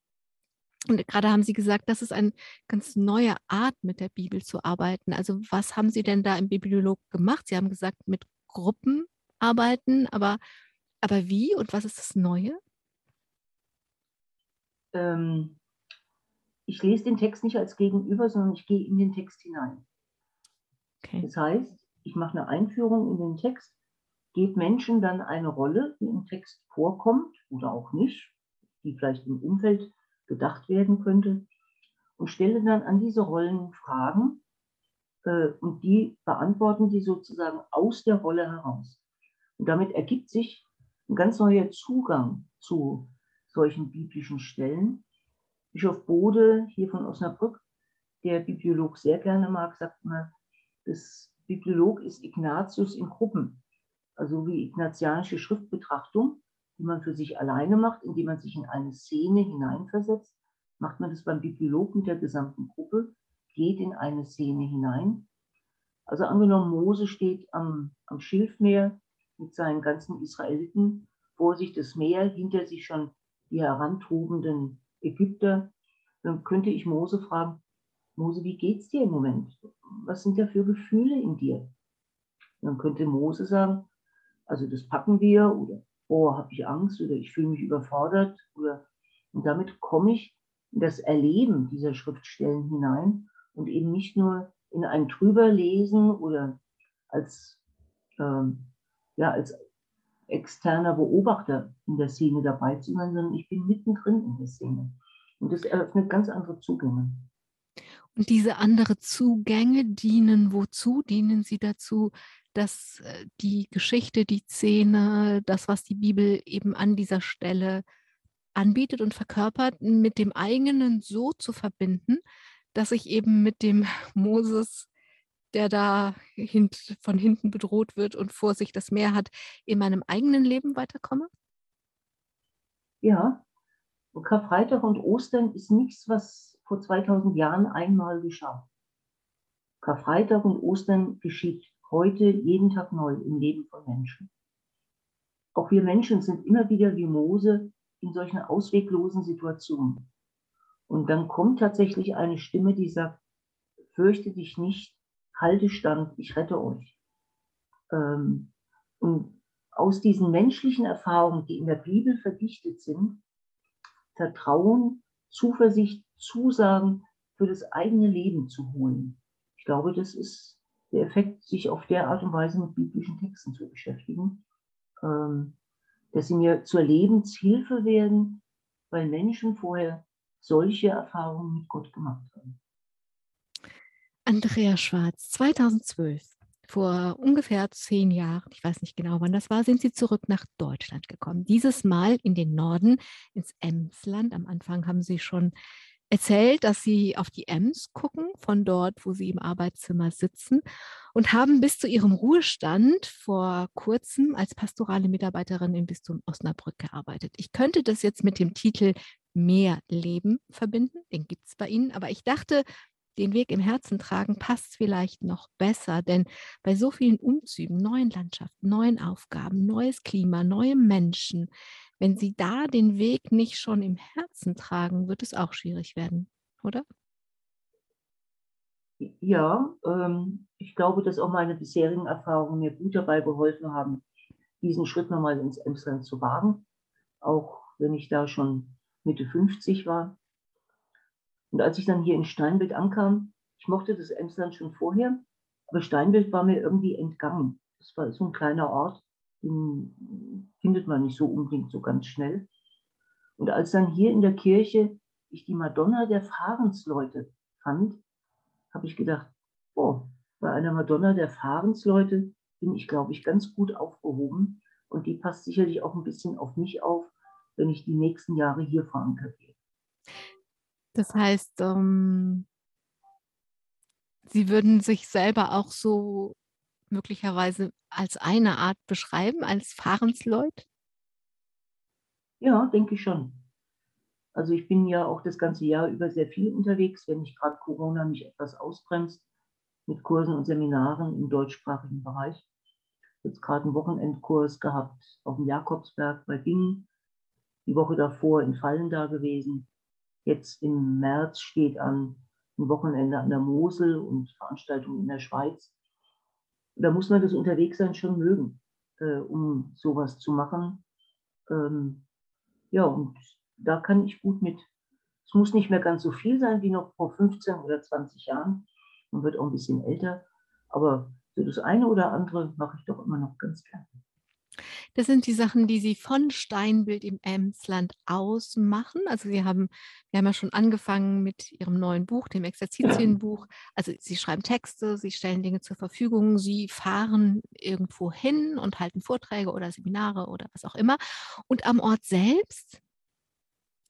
Und gerade haben Sie gesagt, das ist eine ganz neue Art, mit der Bibel zu arbeiten. Also was haben Sie denn da im Bibliolog gemacht? Sie haben gesagt, mit Gruppen arbeiten, aber, aber wie und was ist das Neue? Ähm, ich lese den Text nicht als Gegenüber, sondern ich gehe in den Text hinein. Okay. Das heißt, ich mache eine Einführung in den Text, gebe Menschen dann eine Rolle, die im Text vorkommt oder auch nicht, die vielleicht im Umfeld gedacht werden könnte, und stelle dann an diese Rollen Fragen äh, und die beantworten die sozusagen aus der Rolle heraus. Und damit ergibt sich ein ganz neuer Zugang zu solchen biblischen Stellen. Bischof Bode hier von Osnabrück, der Bibliolog sehr gerne mag, sagt immer, das Bibliolog ist Ignatius in Gruppen, also wie ignatianische Schriftbetrachtung, die man für sich alleine macht, indem man sich in eine Szene hineinversetzt, macht man das beim Bibliolog mit der gesamten Gruppe, geht in eine Szene hinein. Also angenommen, Mose steht am, am Schilfmeer mit seinen ganzen Israeliten, vor sich das Meer, hinter sich schon die herantobenden Ägypter, dann könnte ich Mose fragen, Mose, wie geht's dir im Moment? Was sind da für Gefühle in dir? Dann könnte Mose sagen, also das packen wir oder oh, habe ich Angst oder ich fühle mich überfordert oder und damit komme ich in das Erleben dieser Schriftstellen hinein und eben nicht nur in ein Drüberlesen oder als ähm, ja als externer Beobachter in der Szene dabei zu sein, sondern ich bin mittendrin in der Szene. Und das eröffnet ganz andere Zugänge. Und diese anderen Zugänge dienen wozu? Dienen sie dazu, dass äh, die Geschichte, die Szene, das, was die Bibel eben an dieser Stelle anbietet und verkörpert, mit dem eigenen so zu verbinden, dass ich eben mit dem Moses der da hint, von hinten bedroht wird und vor sich das Meer hat, in meinem eigenen Leben weiterkomme? Ja, Karfreitag und Ostern ist nichts, was vor 2000 Jahren einmal geschah. Karfreitag und Ostern geschieht heute jeden Tag neu im Leben von Menschen. Auch wir Menschen sind immer wieder wie Mose in solchen ausweglosen Situationen. Und dann kommt tatsächlich eine Stimme, die sagt, fürchte dich nicht, halte stand, ich rette euch. Ähm, und aus diesen menschlichen Erfahrungen, die in der Bibel verdichtet sind, Vertrauen, Zuversicht, Zusagen für das eigene Leben zu holen. Ich glaube, das ist der Effekt, sich auf der Art und Weise mit biblischen Texten zu beschäftigen, ähm, dass sie mir zur Lebenshilfe werden, weil Menschen vorher solche Erfahrungen mit Gott gemacht haben. Andrea Schwarz, 2012, vor ungefähr zehn Jahren, ich weiß nicht genau wann das war, sind Sie zurück nach Deutschland gekommen. Dieses Mal in den Norden, ins Emsland. Am Anfang haben Sie schon erzählt, dass Sie auf die Ems gucken, von dort, wo Sie im Arbeitszimmer sitzen und haben bis zu Ihrem Ruhestand vor kurzem als pastorale Mitarbeiterin im Bistum Osnabrück gearbeitet. Ich könnte das jetzt mit dem Titel Mehr Leben verbinden, den gibt es bei Ihnen, aber ich dachte, den Weg im Herzen tragen, passt vielleicht noch besser, denn bei so vielen Umzügen, neuen Landschaften, neuen Aufgaben, neues Klima, neue Menschen, wenn Sie da den Weg nicht schon im Herzen tragen, wird es auch schwierig werden, oder? Ja, ähm, ich glaube, dass auch meine bisherigen Erfahrungen mir gut dabei geholfen haben, diesen Schritt nochmal ins Emsland zu wagen, auch wenn ich da schon Mitte 50 war. Und als ich dann hier in Steinbild ankam, ich mochte das Emsland schon vorher, aber Steinbild war mir irgendwie entgangen. Das war so ein kleiner Ort, den findet man nicht so unbedingt so ganz schnell. Und als dann hier in der Kirche ich die Madonna der Fahrensleute fand, habe ich gedacht, oh, bei einer Madonna der Fahrensleute bin ich, glaube ich, ganz gut aufgehoben. Und die passt sicherlich auch ein bisschen auf mich auf, wenn ich die nächsten Jahre hier verankert werde. Das heißt, ähm, Sie würden sich selber auch so möglicherweise als eine Art beschreiben, als Fahrensleut? Ja, denke ich schon. Also ich bin ja auch das ganze Jahr über sehr viel unterwegs, wenn nicht gerade Corona mich etwas ausbremst mit Kursen und Seminaren im deutschsprachigen Bereich. Jetzt gerade einen Wochenendkurs gehabt auf dem Jakobsberg bei Bingen, die Woche davor in Fallen da gewesen. Jetzt im März steht an ein Wochenende an der Mosel und Veranstaltungen in der Schweiz. Da muss man das Unterwegssein schon mögen, äh, um sowas zu machen. Ähm, ja, und da kann ich gut mit. Es muss nicht mehr ganz so viel sein wie noch vor 15 oder 20 Jahren. Man wird auch ein bisschen älter. Aber so das eine oder andere mache ich doch immer noch ganz gerne. Das sind die Sachen, die Sie von Steinbild im Emsland ausmachen. Also Sie haben, wir haben ja schon angefangen mit Ihrem neuen Buch, dem Exerzitienbuch. Also Sie schreiben Texte, Sie stellen Dinge zur Verfügung, Sie fahren irgendwo hin und halten Vorträge oder Seminare oder was auch immer. Und am Ort selbst,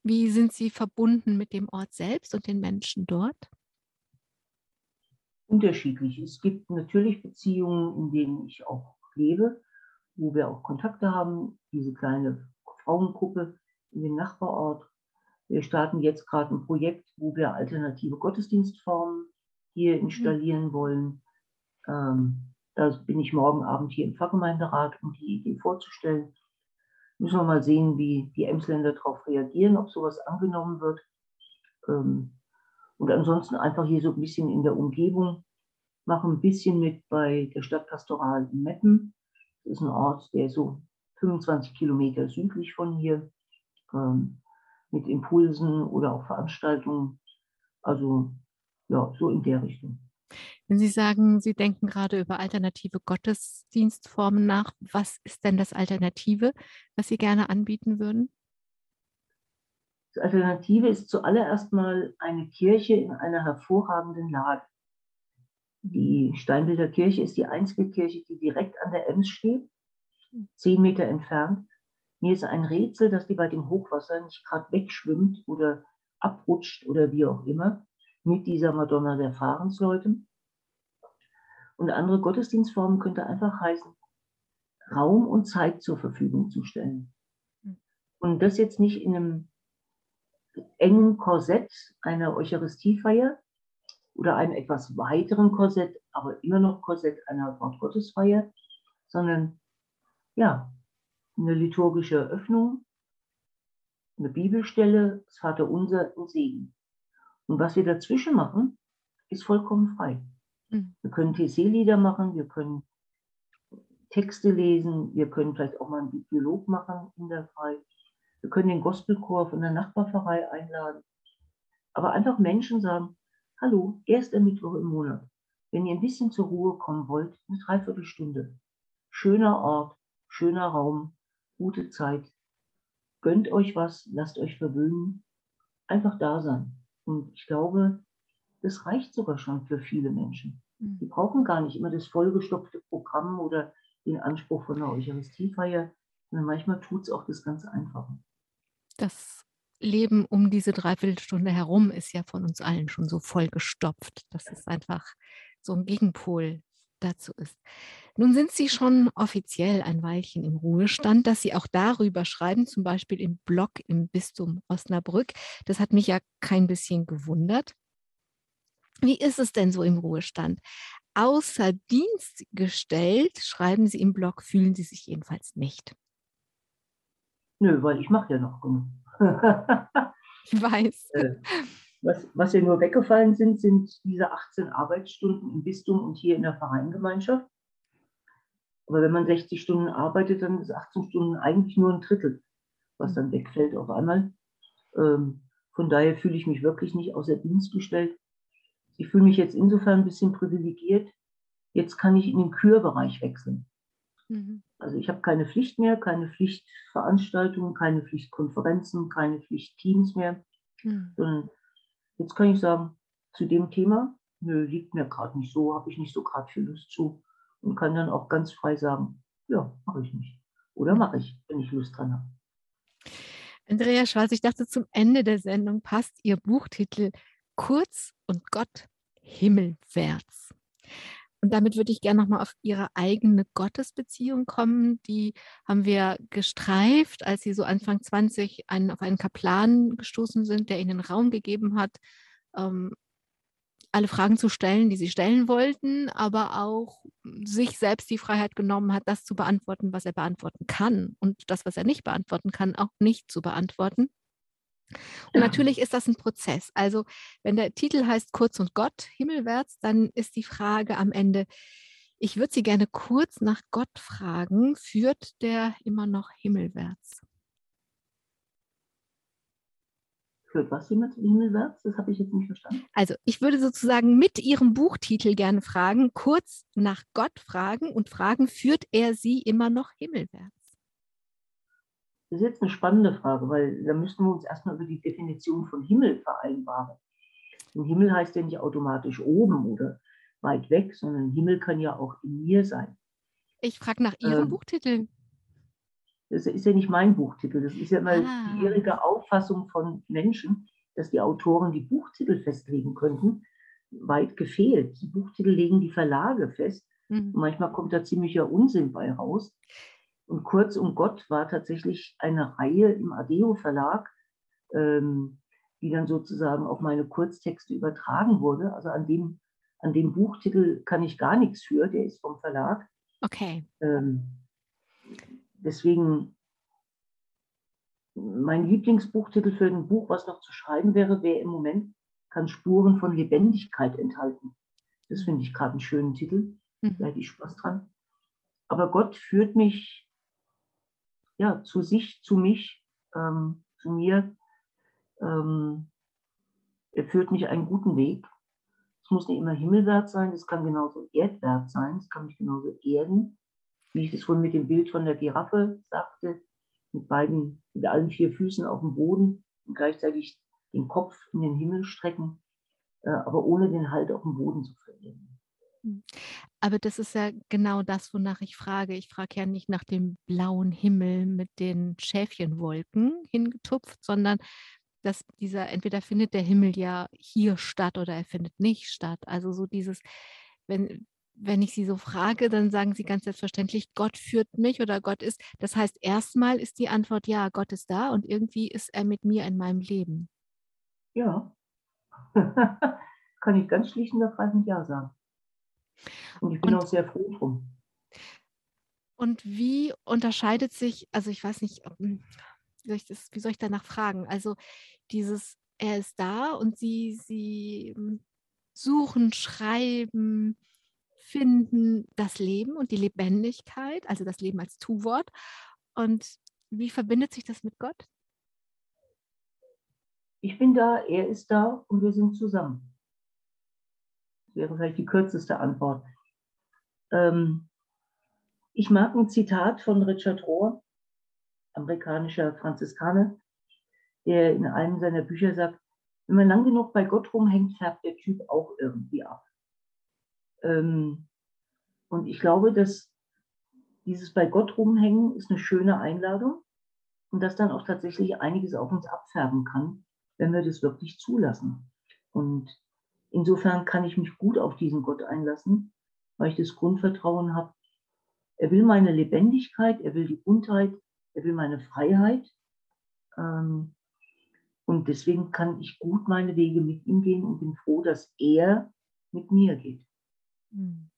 wie sind Sie verbunden mit dem Ort selbst und den Menschen dort? Unterschiedlich. Es gibt natürlich Beziehungen, in denen ich auch lebe wo wir auch Kontakte haben, diese kleine Frauengruppe in dem Nachbarort. Wir starten jetzt gerade ein Projekt, wo wir alternative Gottesdienstformen hier mhm. installieren wollen. Ähm, da bin ich morgen Abend hier im Pfarrgemeinderat, um die Idee vorzustellen. Müssen wir mal sehen, wie die Emsländer darauf reagieren, ob sowas angenommen wird. Ähm, und ansonsten einfach hier so ein bisschen in der Umgebung, mache ein bisschen mit bei der Stadtpastoral in Meppen das ist ein Ort, der so 25 Kilometer südlich von hier ähm, mit Impulsen oder auch Veranstaltungen. Also ja, so in der Richtung. Wenn Sie sagen, Sie denken gerade über alternative Gottesdienstformen nach, was ist denn das Alternative, was Sie gerne anbieten würden? Das Alternative ist zuallererst mal eine Kirche in einer hervorragenden Lage. Die Steinbilder Kirche ist die einzige Kirche, die direkt an der Ems steht, zehn Meter entfernt. Mir ist ein Rätsel, dass die bei dem Hochwasser nicht gerade wegschwimmt oder abrutscht oder wie auch immer mit dieser Madonna der Fahrensleute. Und andere Gottesdienstformen könnte einfach heißen, Raum und Zeit zur Verfügung zu stellen. Und das jetzt nicht in einem engen Korsett einer Eucharistiefeier, oder einem etwas weiteren Korsett, aber immer noch Korsett einer Wortgottesfeier, sondern ja, eine liturgische Eröffnung, eine Bibelstelle, das Vaterunser und Segen. Und was wir dazwischen machen, ist vollkommen frei. Mhm. Wir können TC-Lieder machen, wir können Texte lesen, wir können vielleicht auch mal einen Bibliolog machen in der Frei. Wir können den Gospelchor von der Nachbarpfarrei einladen. Aber einfach Menschen sagen, Hallo, erster Mittwoch im Monat. Wenn ihr ein bisschen zur Ruhe kommen wollt, eine Dreiviertelstunde. Schöner Ort, schöner Raum, gute Zeit. Gönnt euch was, lasst euch verwöhnen. Einfach da sein. Und ich glaube, das reicht sogar schon für viele Menschen. Mhm. Die brauchen gar nicht immer das vollgestopfte Programm oder den Anspruch von einer Eucharistiefeier, sondern manchmal tut es auch das ganz Einfache. Das Leben um diese Dreiviertelstunde herum ist ja von uns allen schon so vollgestopft, dass es einfach so ein Gegenpol dazu ist. Nun sind Sie schon offiziell ein Weilchen im Ruhestand, dass Sie auch darüber schreiben, zum Beispiel im Blog im Bistum Osnabrück. Das hat mich ja kein bisschen gewundert. Wie ist es denn so im Ruhestand? Außer Dienst gestellt, schreiben Sie im Blog, fühlen Sie sich jedenfalls nicht. Nö, weil ich mache ja noch genug. ich weiß. Äh, Was, was ja nur weggefallen sind, sind diese 18 Arbeitsstunden im Bistum und hier in der Vereingemeinschaft. Aber wenn man 60 Stunden arbeitet, dann ist 18 Stunden eigentlich nur ein Drittel, was dann wegfällt auf einmal. Ähm, von daher fühle ich mich wirklich nicht außer Dienst gestellt. Ich fühle mich jetzt insofern ein bisschen privilegiert. Jetzt kann ich in den Kürbereich wechseln. Mhm. Also ich habe keine Pflicht mehr, keine Pflichtveranstaltungen, keine Pflichtkonferenzen, keine Pflichtteams mehr, mhm. sondern jetzt kann ich sagen, zu dem Thema, nö, liegt mir gerade nicht so, habe ich nicht so gerade viel Lust zu und kann dann auch ganz frei sagen, ja, mache ich nicht. Oder mache ich, wenn ich Lust dran habe. Andrea Schwarz, ich dachte, zum Ende der Sendung passt Ihr Buchtitel Kurz und Gott himmelwärts. Und damit würde ich gerne nochmal auf Ihre eigene Gottesbeziehung kommen. Die haben wir gestreift, als Sie so Anfang 20 einen, auf einen Kaplan gestoßen sind, der Ihnen Raum gegeben hat, ähm, alle Fragen zu stellen, die Sie stellen wollten, aber auch sich selbst die Freiheit genommen hat, das zu beantworten, was er beantworten kann und das, was er nicht beantworten kann, auch nicht zu beantworten. Und natürlich ist das ein Prozess. Also wenn der Titel heißt Kurz und Gott, Himmelwärts, dann ist die Frage am Ende, ich würde Sie gerne kurz nach Gott fragen, führt der immer noch himmelwärts? Führt was jemand himmelwärts? Das habe ich jetzt nicht verstanden. Also ich würde sozusagen mit Ihrem Buchtitel gerne fragen, kurz nach Gott fragen und fragen, führt er Sie immer noch himmelwärts? Das ist jetzt eine spannende Frage, weil da müssten wir uns erstmal über die Definition von Himmel vereinbaren. Und Himmel heißt ja nicht automatisch oben oder weit weg, sondern Himmel kann ja auch in mir sein. Ich frage nach Ihrem ähm, Buchtitel. Das ist ja nicht mein Buchtitel. Das ist ja immer ah. die irrige Auffassung von Menschen, dass die Autoren die Buchtitel festlegen könnten. Weit gefehlt. Die Buchtitel legen die Verlage fest. Mhm. Manchmal kommt da ziemlicher Unsinn bei raus. Und Kurz um Gott war tatsächlich eine Reihe im Adeo Verlag, ähm, die dann sozusagen auf meine Kurztexte übertragen wurde. Also an dem, an dem Buchtitel kann ich gar nichts für, der ist vom Verlag. Okay. Ähm, deswegen, mein Lieblingsbuchtitel für ein Buch, was noch zu schreiben wäre, wäre im Moment, kann Spuren von Lebendigkeit enthalten. Das finde ich gerade einen schönen Titel. Mhm. Da hätte ich Spaß dran. Aber Gott führt mich ja, zu sich, zu mich, ähm, zu mir. Ähm, er führt mich einen guten Weg. Es muss nicht immer himmelwärts sein, es kann genauso erdwärts sein, es kann mich genauso erden, wie ich das vorhin mit dem Bild von der Giraffe sagte, mit beiden, mit allen vier Füßen auf dem Boden und gleichzeitig den Kopf in den Himmel strecken, äh, aber ohne den Halt auf dem Boden zu verlieren. Hm. Aber das ist ja genau das, wonach ich frage. Ich frage ja nicht nach dem blauen Himmel mit den Schäfchenwolken hingetupft, sondern dass dieser, entweder findet der Himmel ja hier statt oder er findet nicht statt. Also so dieses, wenn, wenn ich Sie so frage, dann sagen Sie ganz selbstverständlich, Gott führt mich oder Gott ist. Das heißt, erstmal ist die Antwort ja, Gott ist da und irgendwie ist er mit mir in meinem Leben. Ja, kann ich ganz schlicht und ergreifend Ja sagen. Und ich bin und, auch sehr froh drum. Und wie unterscheidet sich, also ich weiß nicht, hm, wie soll ich, das, wie soll ich danach fragen? Also dieses, er ist da und sie, sie hm, suchen, schreiben, finden das Leben und die Lebendigkeit, also das Leben als Tu-Wort. Und wie verbindet sich das mit Gott? Ich bin da, er ist da und wir sind zusammen wäre vielleicht die kürzeste Antwort. Ähm, ich mag ein Zitat von Richard Rohr, amerikanischer Franziskaner, der in einem seiner Bücher sagt, wenn man lang genug bei Gott rumhängt, färbt der Typ auch irgendwie ab. Ähm, und ich glaube, dass dieses bei Gott rumhängen ist eine schöne Einladung und dass dann auch tatsächlich einiges auf uns abfärben kann, wenn wir das wirklich zulassen. Und Insofern kann ich mich gut auf diesen Gott einlassen, weil ich das Grundvertrauen habe. Er will meine Lebendigkeit, er will die Buntheit, er will meine Freiheit. Ähm, und deswegen kann ich gut meine Wege mit ihm gehen und bin froh, dass er mit mir geht. Hm.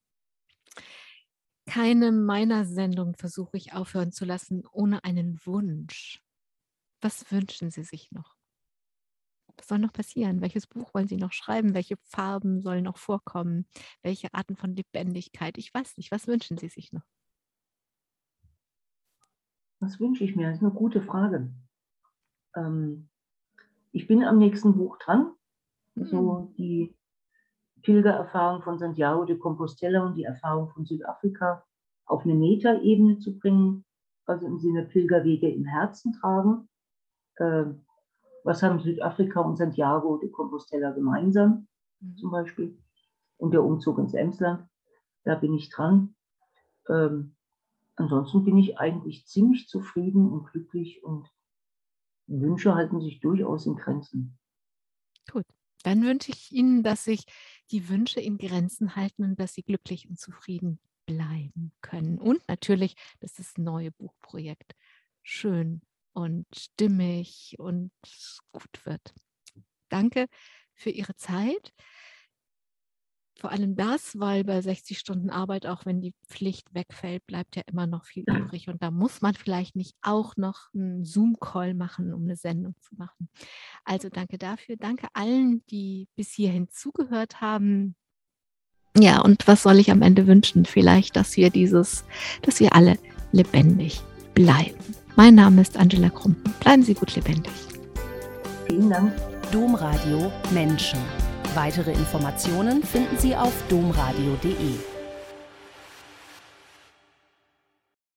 Keine meiner Sendungen versuche ich aufhören zu lassen ohne einen Wunsch. Was wünschen Sie sich noch? Was soll noch passieren? Welches Buch wollen Sie noch schreiben? Welche Farben sollen noch vorkommen? Welche Arten von Lebendigkeit? Ich weiß nicht. Was wünschen Sie sich noch? Was wünsche ich mir? Das ist eine gute Frage. Ähm, ich bin am nächsten Buch dran. Mhm. So die Pilgererfahrung von Santiago de Compostela und die Erfahrung von Südafrika auf eine Metaebene zu bringen, also im Sinne Pilgerwege im Herzen tragen. Äh, was haben Südafrika und Santiago de Compostela gemeinsam, mhm. zum Beispiel? Und der Umzug ins Emsland, da bin ich dran. Ähm, ansonsten bin ich eigentlich ziemlich zufrieden und glücklich und Wünsche halten sich durchaus in Grenzen. Gut, dann wünsche ich Ihnen, dass sich die Wünsche in Grenzen halten und dass Sie glücklich und zufrieden bleiben können. Und natürlich, dass das neue Buchprojekt schön und stimmig und gut wird. Danke für Ihre Zeit. Vor allem das, weil bei 60 Stunden Arbeit, auch wenn die Pflicht wegfällt, bleibt ja immer noch viel übrig. Und da muss man vielleicht nicht auch noch einen Zoom-Call machen, um eine Sendung zu machen. Also danke dafür. Danke allen, die bis hierhin zugehört haben. Ja, und was soll ich am Ende wünschen? Vielleicht, dass wir dieses, dass wir alle lebendig bleiben. Mein Name ist Angela Krumpen. Bleiben Sie gut lebendig. Vielen Dank. Domradio Menschen. Weitere Informationen finden Sie auf domradio.de.